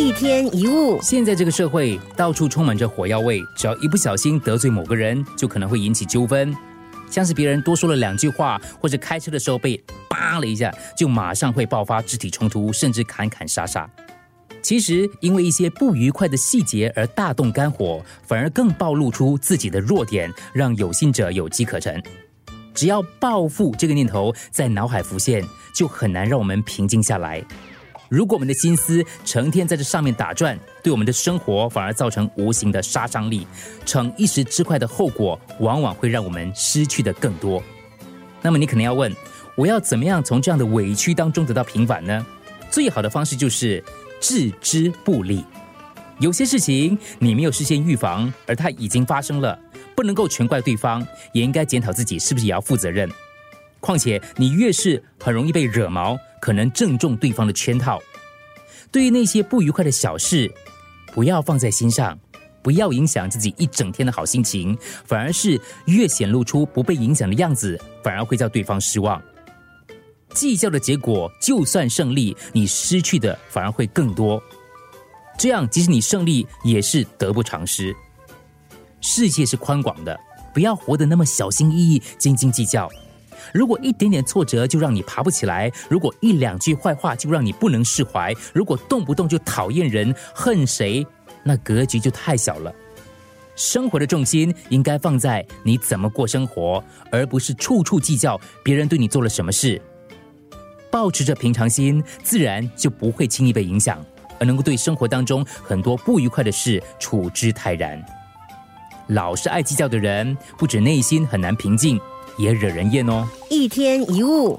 一天一物，现在这个社会到处充满着火药味，只要一不小心得罪某个人，就可能会引起纠纷。像是别人多说了两句话，或者开车的时候被扒了一下，就马上会爆发肢体冲突，甚至砍砍杀杀。其实，因为一些不愉快的细节而大动肝火，反而更暴露出自己的弱点，让有心者有机可乘。只要报复这个念头在脑海浮现，就很难让我们平静下来。如果我们的心思成天在这上面打转，对我们的生活反而造成无形的杀伤力，逞一时之快的后果，往往会让我们失去的更多。那么你可能要问，我要怎么样从这样的委屈当中得到平反呢？最好的方式就是置之不理。有些事情你没有事先预防，而它已经发生了，不能够全怪对方，也应该检讨自己是不是也要负责任。况且你越是很容易被惹毛，可能正中对方的圈套。对于那些不愉快的小事，不要放在心上，不要影响自己一整天的好心情，反而是越显露出不被影响的样子，反而会叫对方失望。计较的结果，就算胜利，你失去的反而会更多。这样，即使你胜利，也是得不偿失。世界是宽广的，不要活得那么小心翼翼、斤斤计较。如果一点点挫折就让你爬不起来，如果一两句坏话就让你不能释怀，如果动不动就讨厌人、恨谁，那格局就太小了。生活的重心应该放在你怎么过生活，而不是处处计较别人对你做了什么事。保持着平常心，自然就不会轻易被影响。而能够对生活当中很多不愉快的事处之泰然。老是爱计较的人，不止内心很难平静，也惹人厌哦。一天一物。